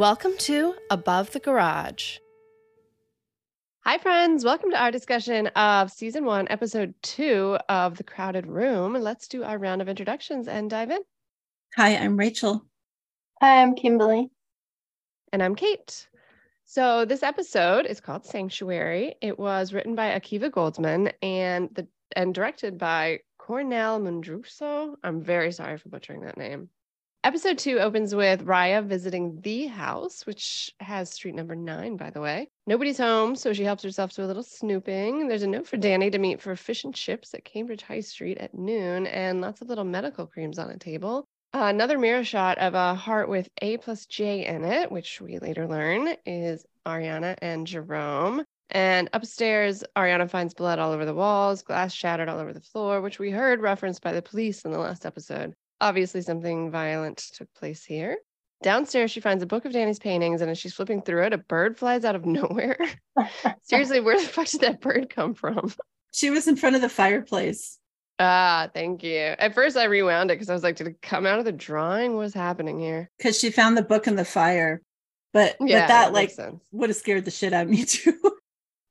Welcome to Above the Garage. Hi, friends. Welcome to our discussion of season one, episode two of The Crowded Room. Let's do our round of introductions and dive in. Hi, I'm Rachel. Hi, I'm Kimberly. And I'm Kate. So, this episode is called Sanctuary. It was written by Akiva Goldsman and the and directed by Kornél Mundruczó. I'm very sorry for butchering that name. Episode two opens with Rya visiting the house, which has street number nine, by the way. Nobody's home, so she helps herself to a little snooping. There's a note for Danny to meet for fish and chips at Cambridge High Street at noon, and lots of little medical creams on a table. Uh, another mirror shot of a heart with A plus J in it, which we later learn is Ariana and Jerome. And upstairs, Ariana finds blood all over the walls, glass shattered all over the floor, which we heard referenced by the police in the last episode. Obviously, something violent took place here. Downstairs, she finds a book of Danny's paintings, and as she's flipping through it, a bird flies out of nowhere. Seriously, where the fuck did that bird come from? She was in front of the fireplace. Ah, thank you. At first, I rewound it because I was like, did it come out of the drawing? What's happening here? Because she found the book in the fire. But, Yeah, but that like would have scared the shit out of me too.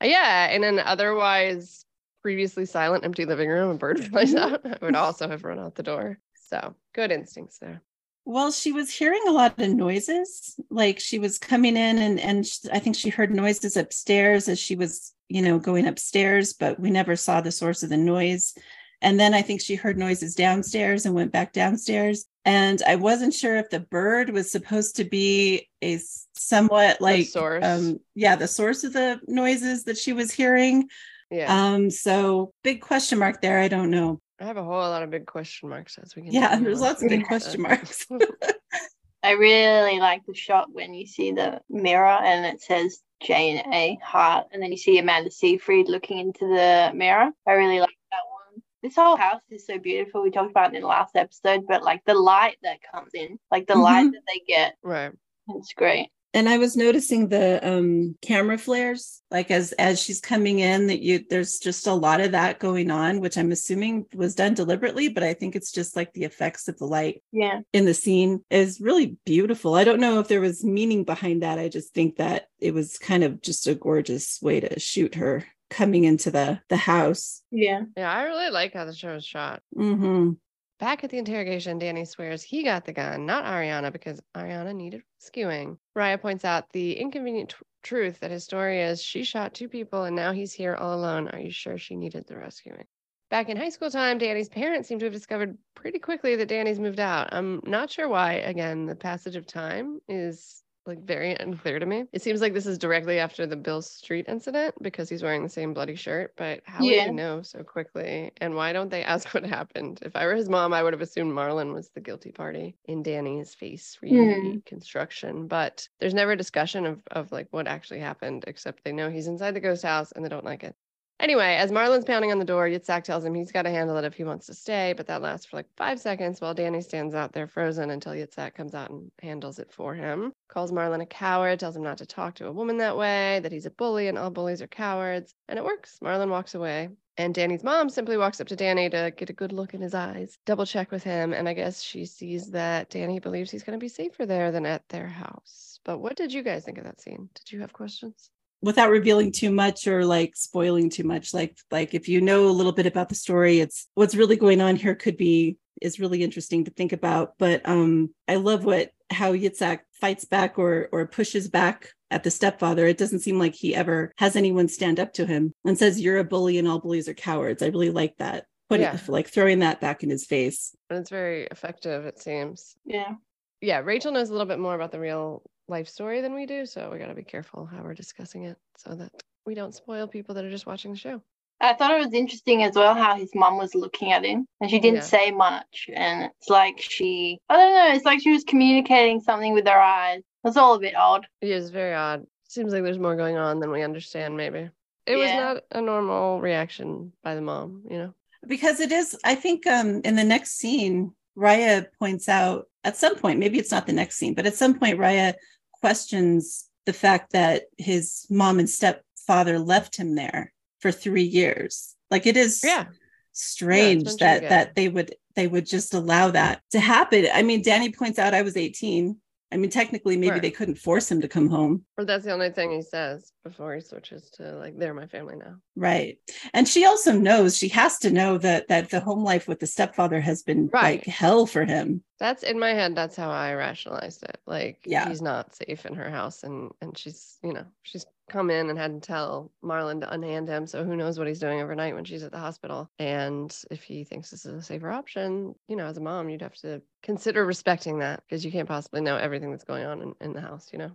Yeah, in an otherwise previously silent, empty living room, a bird flies Mm-hmm. out. I would also have run out the door. So good instincts there. well, she was hearing a lot of noises. Like she was coming in and and sh- I think she heard noises upstairs as she was, you know, going upstairs, but we never saw the source of the noise. And then I think she heard noises downstairs and went back downstairs. And I wasn't sure if the bird was supposed to be a somewhat like source. um yeah, the source of the noises that she was hearing. Yeah, Um, so big question mark there. I don't know. I have a whole lot of big question marks as we can. Yeah, there's lots of big question marks. I really like the shot when you see the mirror and it says Jane A Hart, and then you see Amanda Seyfried looking into the mirror. I really like that one. This whole house is so beautiful. We talked about it in the last episode, but like the light that comes in, like the light Mhm. that they get, right. it's great. And I was noticing the um camera flares, like as as she's coming in, that you there's just a lot of that going on, which I'm assuming was done deliberately, but I think it's just like the effects of the light Yeah. in the scene is really beautiful. I don't know if there was meaning behind that. I just think that it was kind of just a gorgeous way to shoot her coming into the the house. Yeah. Yeah, I really like how the show is shot. hmm Back at the interrogation, Danny swears he got the gun, not Ariana, because Ariana needed rescuing. Rya points out the inconvenient tr- truth that his story is she shot two people and now he's here all alone. Are you sure she needed the rescuing? Back in high school time, Danny's parents seem to have discovered pretty quickly that Danny's moved out. I'm not sure why. Again, the passage of time is like very unclear to me. It seems like this is directly after the Bill Street incident because he's wearing the same bloody shirt. But how Yeah. you know so quickly? And why don't they ask what happened? If I were his mom, I would have assumed Marlon was the guilty party in Danny's face Hmm. reconstruction. But there's never a discussion of, of like what actually happened, except they know he's inside the ghost house and they don't like it. Anyway, as Marlon's pounding on the door, Yitzhak tells him he's got to handle it if he wants to stay, but that lasts for like five seconds while Danny stands out there frozen until Yitzhak comes out and handles it for him. Calls Marlon a coward, tells him not to talk to a woman that way, that he's a bully and all bullies are cowards. And it works. Marlon walks away. And Danny's mom simply walks up to Danny to get a good look in his eyes, double check with him. And I guess she sees that Danny believes he's going to be safer there than at their house. But what did you guys think of that scene? Did you have questions? Without revealing too much or like spoiling too much like like if you know a little bit about the story it's what's really going on here could be is really interesting to think about but um i love what how yitzhak fights back or or pushes back at the stepfather it doesn't seem like he ever has anyone stand up to him and says you're a bully and all bullies are cowards i really like that putting Yeah. like throwing that back in his face And it's very effective, it seems. Yeah. yeah, Rachel knows a little bit more about the real life story than we do, so we got to be careful how we're discussing it so that we don't spoil people that are just watching the show. I thought it was interesting as well how his mom was looking at him and she didn't Yeah. say much. And it's like she, I don't know, it's like she was communicating something with her eyes. It's all a bit odd. It is very odd. Seems like there's more going on than we understand, maybe. It was not a normal reaction by the mom, you know? because it is i think um in the next scene rya points out at some point maybe it's not the next scene but at some point rya questions the fact that his mom and stepfather left him there for three years like it is Yeah. strange mentioned that again. that they would they would just allow that to happen i mean danny points out i was 18 I mean, technically, maybe they couldn't force him to come home. Or that's the only thing he says before he switches to like, they're my family now. Right. And she also knows she has to know that that the home life with the stepfather has been Right. like hell for him. That's in my head. That's how I rationalized it. Like, Yeah. he's not safe in her house, and and she's, you know, she's come in and had to tell Marlon to unhand him. So who knows what he's doing overnight when she's at the hospital? And if he thinks this is a safer option, you know, as a mom, you'd have to consider respecting that because you can't possibly know everything that's going on in, in the house. You know.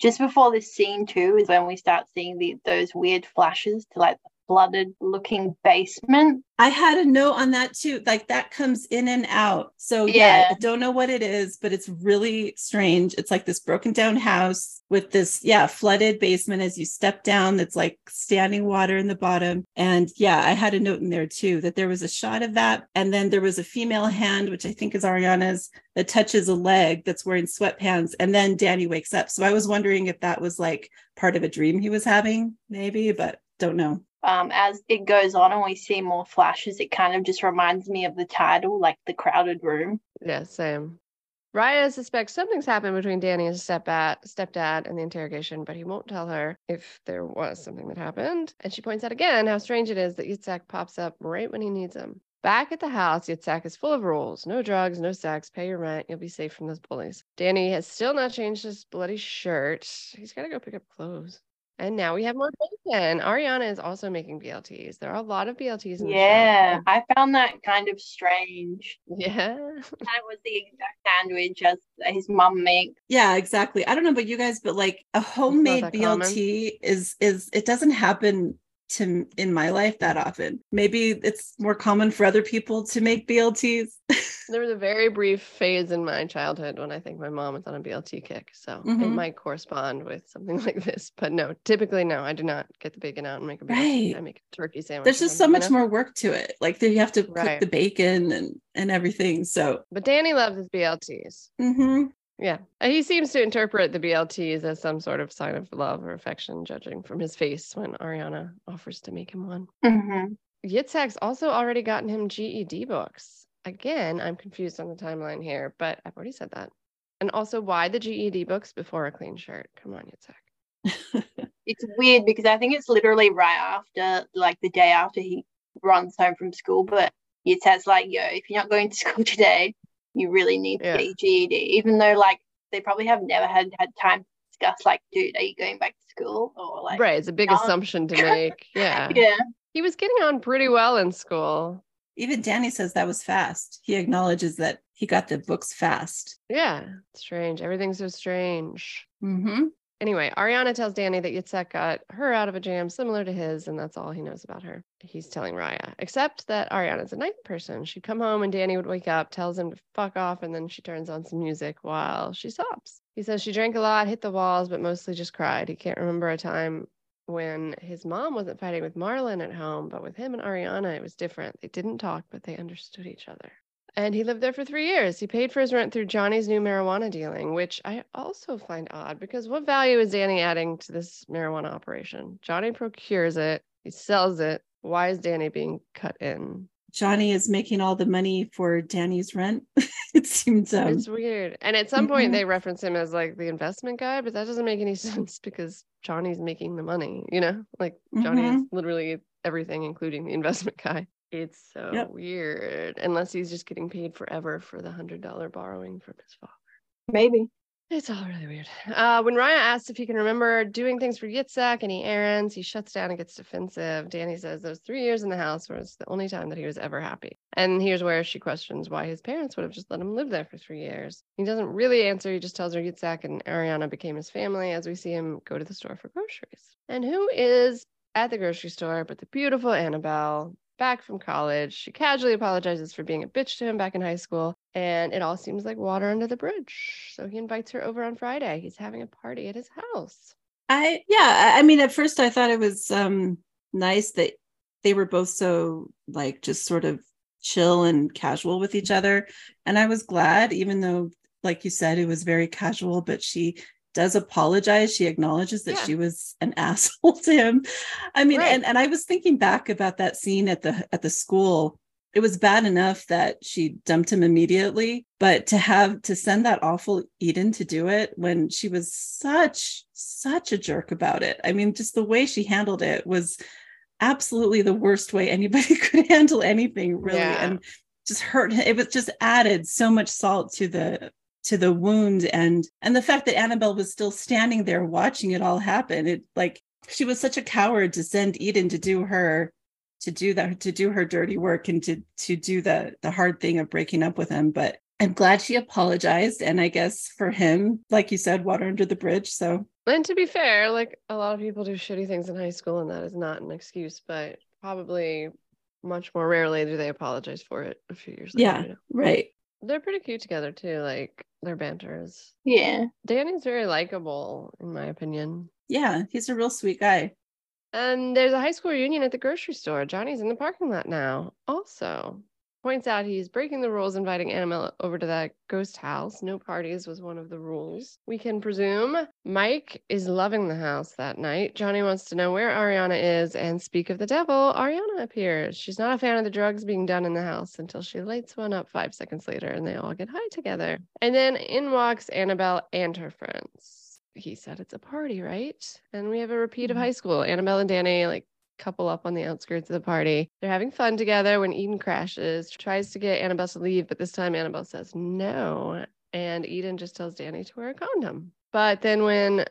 Just before this scene too is when we start seeing the those weird flashes to like the flooded looking basement. I had a note on that too. Like that comes in and out. So yeah, Yeah. I don't know what it is, but it's really strange. It's like this broken down house with this, yeah, flooded basement as you step down that's like standing water in the bottom. And yeah, I had a note in there too that there was a shot of that. And then there was a female hand, which I think is Ariana's, that touches a leg that's wearing sweatpants. And then Danny wakes up. So I was wondering if that was like part of a dream he was having, maybe, but don't know. Um, as it goes on and we see more flashes, it kind of just reminds me of the title, like the crowded room. Yeah, same. Rya suspects something's happened between Danny and stepdad, stepdad and the interrogation, but he won't tell her if there was something that happened. And she points out again how strange it is that Yitzhak pops up right when he needs him. Back at the house, Yitzhak is full of rules. No drugs, no sex, pay your rent, you'll be safe from those bullies. Danny has still not changed his bloody shirt. He's got to go pick up clothes. And now we have more bacon. Ariana is also making BLTs. There are a lot of BLTs in the. Yeah, I found that kind of strange. Yeah. That was the exact sandwich as his mom makes. Yeah, exactly. I don't know about you guys, but like a homemade that common. BLT is is it doesn't happen to in my life that often. Maybe it's more common for other people to make BLTs. There was a very brief phase in my childhood when I think my mom was on a BLT kick. So it Mhm. might correspond with something like this. But no, typically, no, I do not get the bacon out and make a BLT. Right. I make a turkey sandwich. There's just so much more work to it. Like you have to cook Right. the bacon and and everything. So But Danny loves his BLTs. mhm. Yeah. He seems to interpret the BLTs as some sort of sign of love or affection, judging from his face when Ariana offers to make him one. Mm-hmm. Yitzhak's also already gotten him GED books. Again, I'm confused on the timeline here, but I've already said that. And also, why the GED books before a clean shirt? Come on, Yitzhak. It's weird because I think it's literally right after, like the day after he runs home from school. But it says like, "Yo, if you're not going to school today, you really need to Yeah. get your GED." Even though like they probably have never had had time to discuss like, "Dude, are you going back to school?" Or like, right. It's a big no. assumption to make. Yeah. yeah, He was getting on pretty well in school. Even Danny says that was fast. He acknowledges that he got the books fast. Yeah. Strange. Everything's so strange. Mm-hmm. Anyway, Ariana tells Danny that Yitzhak got her out of a jam similar to his, and that's all he knows about her. He's telling Rya, except that Ariana's a night person. She'd come home and Danny would wake up, tells him to fuck off, and then she turns on some music while she sobs. He says she drank a lot, hit the walls, but mostly just cried. He can't remember a time when his mom wasn't fighting with Marlon at home, but with him and Ariana, it was different. They didn't talk, but they understood each other. And he lived there for three years. He paid for his rent through Johnny's new marijuana dealing, which I also find odd because what value is Danny adding to this marijuana operation? Johnny procures it, he sells it. Why is Danny being cut in? Johnny is making all the money for Danny's rent. it seems um, it's weird. And at some point, mhm. they reference him as like the investment guy, but that doesn't make any sense because Johnny's making the money, you know? Like Johnny is literally everything, including the investment guy. It's so Yep. weird, unless he's just getting paid forever for the hundred dollar borrowing from his father. maybe. It's all really weird. Uh, when Rya asks if he can remember doing things for Yitzhak, any errands, he shuts down and gets defensive. Danny says those three years in the house was the only time that he was ever happy. And here's where she questions why his parents would have just let him live there for three years. He doesn't really answer. He just tells her Yitzhak and Ariana became his family as we see him go to the store for groceries. And who is at the grocery store but the beautiful Annabelle? Back from college, she casually apologizes for being a bitch to him back in high school, and it all seems like water under the bridge. So he invites her over on Friday. He's having a party at his house. I yeah, I mean at first I thought it was um nice that they were both so like just sort of chill and casual with each other. And I was glad, even though, like you said, it was very casual, but she does apologize. She acknowledges that Yeah. she was an asshole to him. I mean, Right. and, and I was thinking back about that scene at the at the school it was bad enough that she dumped him immediately, but to have to send that awful Eden to do it when she was such such a jerk about it. I mean, just the way she handled it was absolutely the worst way anybody could handle anything, really. Yeah. And just hurt it was just added so much salt to the to the wound and and the fact that Annabelle was still standing there watching it all happen. It like she was such a coward to send Eden to do her to do that to do her dirty work and to to do the the hard thing of breaking up with him but i'm glad she apologized and i guess for him like you said water under the bridge so And to be fair, like a lot of people do shitty things in high school, and that is not an excuse, but probably much more rarely do they apologize for it a few years later. yeah you know? right They're pretty cute together too. Like their banter is. Yeah. Danny's very likable, in my opinion. yeah he's a real sweet guy And there's a high school reunion at the grocery store. Johnny's in the parking lot now. Also, points out he's breaking the rules, inviting Annabelle over to that ghost house. No parties was one of the rules. We can presume Mike is loving the house that night. Johnny wants to know where Ariana is, and speak of the devil, Ariana appears. She's not a fan of the drugs being done in the house until she lights one up five seconds later, and they all get high together. And then in walks Annabelle and her friends he said it's a party, right? And we have a repeat of Mhm. high school. Annabelle and Danny like couple up on the outskirts of the party. They're having fun together when Eden crashes, tries to get Annabelle to leave, but this time Annabelle says no. And Eden just tells Danny to wear a condom. But then when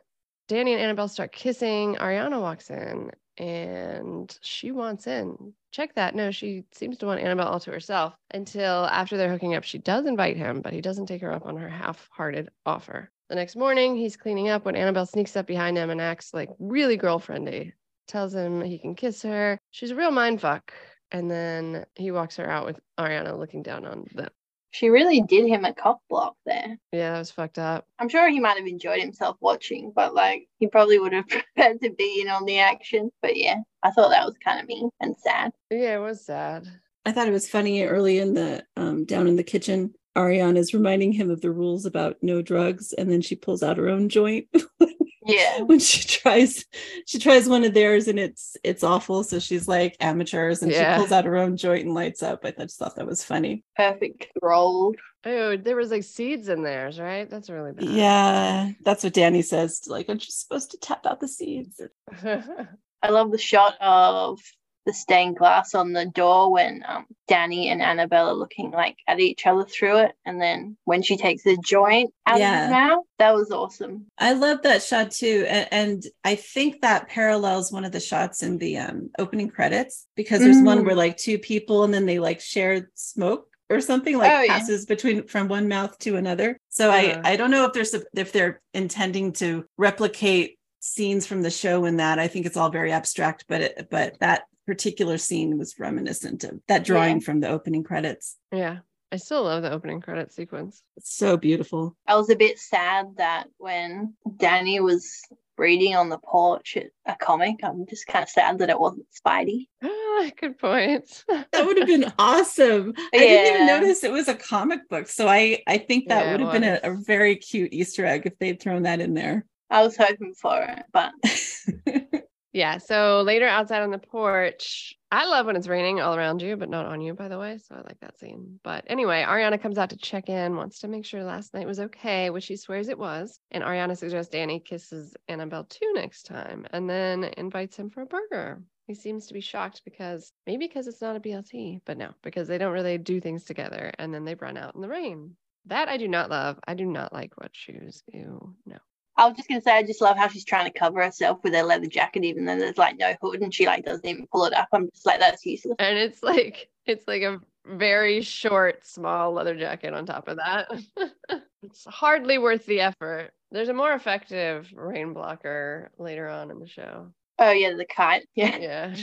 Danny and Annabelle start kissing, Ariana walks in and she wants in. Check that. No, she seems to want Annabelle all to herself until after they're hooking up, she does invite him, but he doesn't take her up on her half hearted offer. The next morning, he's cleaning up when Annabelle sneaks up behind him and acts like really girlfriendy. Tells him he can kiss her. She's a real mind fuck. And then he walks her out with Ariana looking down on them. She really did him a cock block there. Yeah, that was fucked up. I'm sure he might have enjoyed himself watching, but like he probably would have preferred to be in on the action. But yeah, I thought that was kind of mean and sad. Yeah, it was sad. i thought it was funny early in the um down in the kitchen Ariana is reminding him of the rules about no drugs and then she pulls out her own joint Yeah. when she tries she tries one of theirs and it's it's awful so she's like amateurs and Yeah. she pulls out her own joint and lights up i just thought that was funny Perfect rolled. Oh, there was like seeds in theirs, right? That's really bad. yeah that's what danny says like i'm just supposed to tap out the seeds I love the shot of the stained glass on the door when um, Danny and Annabelle are looking like at each other through it, and then when she takes the joint out Yeah. of his mouth, that was awesome. I love that shot too, and, and I think that parallels one of the shots in the um, opening credits because there's one Mm. where like two people and then they like share smoke or something like Oh, yeah. passes between from one mouth to another. So Yeah. I I don't know if there's if they're intending to replicate scenes from the show in that. I think it's all very abstract, but it, but that particular scene was reminiscent of that drawing from the opening credits. yeah. I still love the opening credit sequence. It's so beautiful. I was a bit sad that when Danny was reading on the porch at a comic, I'm just kind of sad that it wasn't Spidey. Good point. That would have been awesome. I didn't even notice it was a comic book. So I I think that Yeah, would have been a, a very cute Easter egg if they'd thrown that in there. I was hoping for it, but Yeah. So later outside on the porch, I love when it's raining all around you, but not on you, by the way. So I like that scene. But anyway, Ariana comes out to check in, wants to make sure last night was okay, which she swears it was. And Ariana suggests Danny kisses Annabelle too next time and then invites him for a burger. He seems to be shocked because maybe because it's not a BLT, but no, because they don't really do things together and then they run out in the rain. That I do not love. I do not like wet shoes. Ew, no. I was just gonna say I just love how she's trying to cover herself with her leather jacket, even though there's like no hood and she like doesn't even pull it up. I'm just like that's useless. and it's like it's like a very short small leather jacket on top of that it's hardly worth the effort there's a more effective rain blocker later on in the show Oh yeah, the kite. Yeah.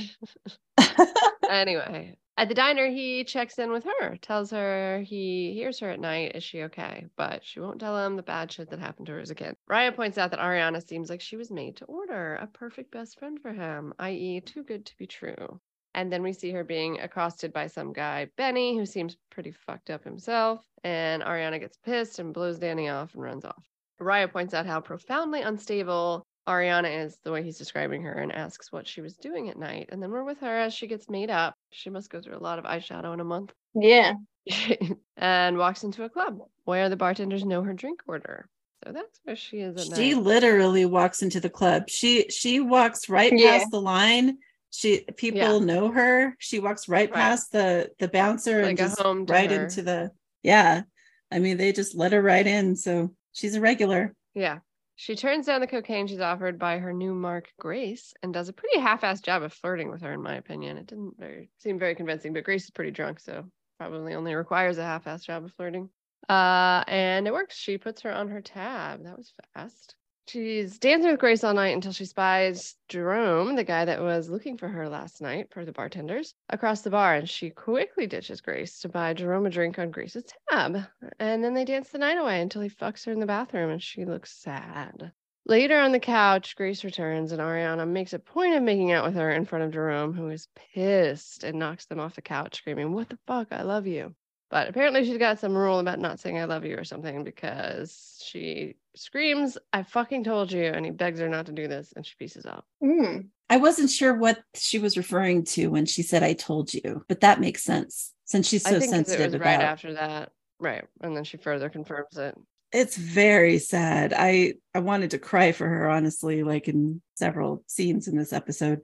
yeah anyway at the diner he checks in with her tells her he hears her at night is she okay but she won't tell him the bad shit that happened to her as a kid rya points out that ariana seems like she was made to order a perfect best friend for him i.e too good to be true and then we see her being accosted by some guy, Benny, who seems pretty fucked up himself. And Ariana gets pissed and blows Danny off and runs off. Rya points out how profoundly unstable Ariana is the way he's describing her and asks what she was doing at night. And then we're with her as she gets made up. She must go through a lot of eyeshadow in a month. Yeah. and walks into a club where the bartenders know her drink order. So that's where she is at She night. literally walks into the club. She she walks right Yeah. past the line. She people Yeah. know her. She walks right, Right. past the the bouncer and Like a just home right her. into the yeah. I mean, they just let her right in. So she's a regular. Yeah. She turns down the cocaine she's offered by her new mark, Grace, and does a pretty half-assed job of flirting with her, in my opinion. It didn't very, seem very convincing, but Grace is pretty drunk, so probably only requires a half-assed job of flirting. Uh, and it works. She puts her on her tab. That was fast. She's dancing with Grace all night until she spies Jerome, the guy that was looking for her last night for the bartenders, across the bar. And she quickly ditches Grace to buy Jerome a drink on Grace's tab. And then they dance the night away until he fucks her in the bathroom and she looks sad. Later on the couch, Grace returns and Ariana makes a point of making out with her in front of Jerome, who is pissed and knocks them off the couch, screaming, What the fuck? I love you. But apparently she's got some rule about not saying I love you or something because she screams, I fucking told you. And he begs her not to do this and she pieces out. Mm. I wasn't sure what she was referring to when she said I told you, but that makes sense since she's so I think 'cause it sensitive was right after that. Right. And then she further confirms it. it's very sad. I I wanted to cry for her honestly like in several scenes in this episode.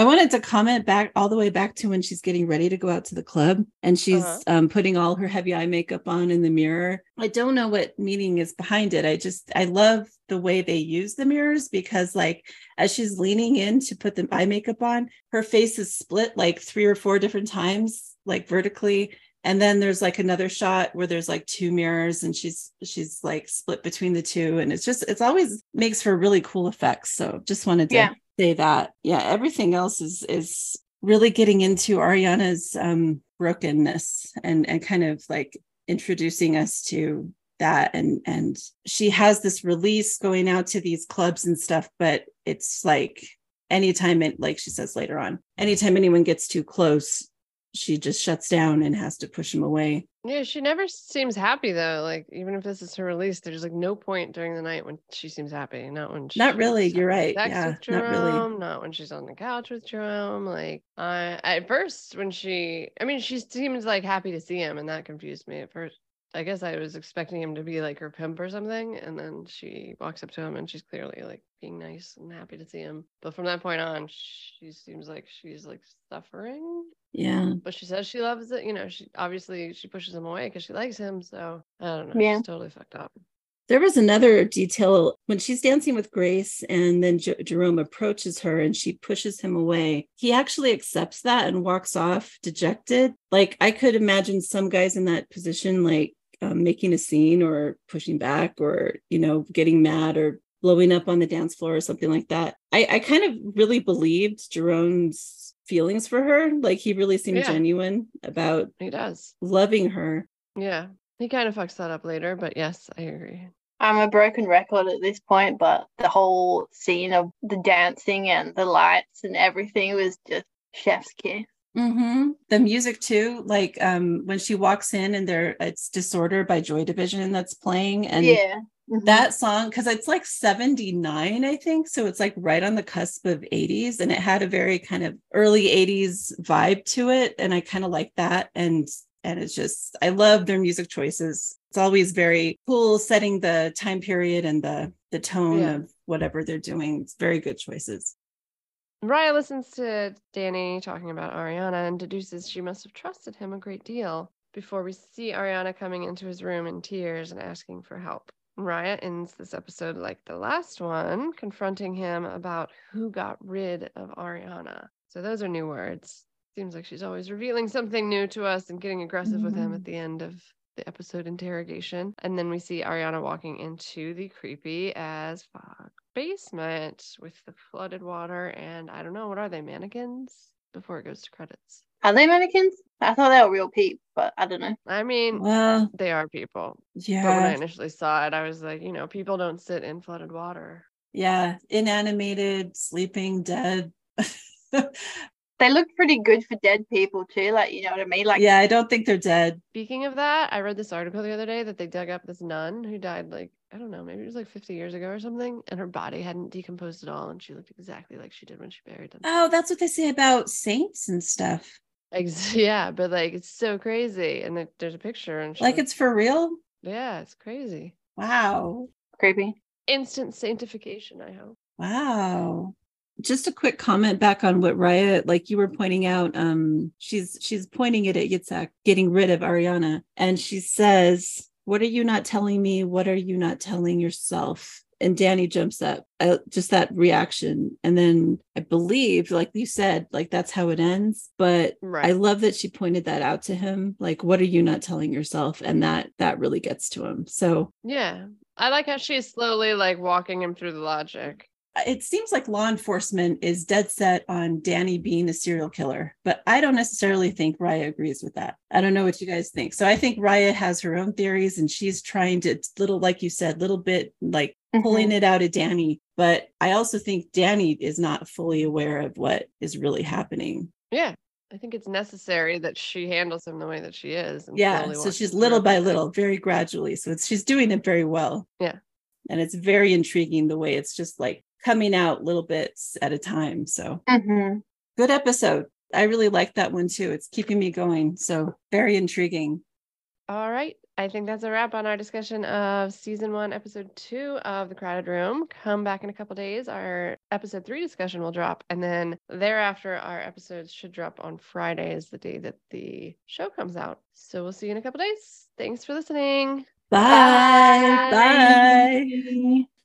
I wanted to comment back all the way back to when she's getting ready to go out to the club and she's Uh-huh. um, putting all her heavy eye makeup on in the mirror. I don't know what meaning is behind it. I just I love the way they use the mirrors because like as she's leaning in to put the eye makeup on, her face is split like three or four different times, like vertically and then there's like another shot where there's like two mirrors and she's she's like split between the two and it's just it's always makes for really cool effects so just wanted to Yeah. Say that yeah everything else is is really getting into ariana's um brokenness and and kind of like introducing us to that. And and she has this release going out to these clubs and stuff but it's like anytime it like she says later on anytime anyone gets too close she just shuts down and has to push him away Yeah, she never seems happy though. Like even if this is her release, there's like no point during the night when she seems happy. Not when Not really, you're right, yeah, with not really. Not when she's on the couch with Jerome. Like I at first when she, I mean, she seems like happy to see him, and that confused me at first. I guess I was expecting him to be like her pimp or something, and then she walks up to him and she's clearly like being nice and happy to see him. But from that point on, she seems like she's like suffering yeah but she says she loves it. You know, she obviously she pushes him away because she likes him. So I don't know. Yeah. She's totally fucked up. there was another detail when she's dancing with grace and then J- jerome approaches her and she pushes him away he actually accepts that and walks off dejected like i could imagine some guys in that position like um, making a scene or pushing back or you know getting mad or blowing up on the dance floor or something like that i, I kind of really believed jerome's feelings for her like he really seemed Yeah. genuine about He does. loving her Yeah. He kind of fucks that up later, but yes, I agree. I'm a broken record at this point, but the whole scene of the dancing and the lights and everything was just chef's kiss. Hmm The music too, like um when she walks in and there it's Disorder by Joy Division that's playing and yeah. Mhm. that song because it's like 79 I think so it's like right on the cusp of 80s and it had a very kind of early 80s vibe to it and I kind of like that and and it's just I love their music choices. It's always very cool setting the time period and the the tone Yeah. of whatever they're doing. It's very good choices. Rya listens to Danny talking about Ariana and deduces she must have trusted him a great deal before we see Ariana coming into his room in tears and asking for help. Rya ends this episode like the last one, confronting him about who got rid of Ariana. So those are new words. Seems like she's always revealing something new to us and getting aggressive with him at mm-hmm. the end of the episode interrogation. And then we see Ariana walking into the creepy as fuck basement with the flooded water and I don't know, what are they, mannequins? Before it goes to credits. Are they mannequins? I thought they were real people, but I don't know. I mean, Well, they are people. Yeah. But when I initially saw it, I was like, you know, people don't sit in flooded water. Yeah, inanimated, sleeping, dead. They look pretty good for dead people too. Like you know what I mean? Like yeah, I don't think they're dead. Speaking of that, I read this article the other day that they dug up this nun who died like I don't know, maybe it was like 50 years ago or something, and her body hadn't decomposed at all, and she looked exactly like she did when she buried them. Oh, that's what they say about saints and stuff. Ex- yeah, but like it's so crazy, and it, there's a picture, and she Like looks- it's for real? yeah, it's crazy. Wow. creepy. Instant sanctification. I hope. Wow. Just a quick comment back on what Rya, like you were pointing out, um, she's she's pointing it at Yitzhak, getting rid of Ariana, and she says, "What are you not telling me? What are you not telling yourself?" And Danny jumps up, uh, just that reaction, and then I believe, like you said, like that's how it ends. But Right. I love that she pointed that out to him, like, "What are you not telling yourself?" And that that really gets to him. So Yeah, I like how she's slowly like walking him through the logic. It seems like law enforcement is dead set on Danny being a serial killer, but I don't necessarily think Rya agrees with that. I don't know what you guys think. So I think Rya has her own theories and she's trying to little like you said, little bit like pulling mm-hmm. it out of Danny, but I also think Danny is not fully aware of what is really happening. Yeah, I think it's necessary that she handles him the way that she is. and Yeah, so she's little by little, very gradually. So it's she's doing it very well. Yeah. And it's very intriguing the way it's just like coming out little bits at a time. So hmm good episode. I really like that one too. It's keeping me going. So very intriguing. All right. I think that's a wrap on our discussion of season one, episode two of The Crowded Room. Come back in a couple days. Our episode three discussion will drop. And then thereafter, our episodes should drop on Friday, is the day that the show comes out. So we'll see you in a couple days. Thanks for listening. Bye. Bye. Bye.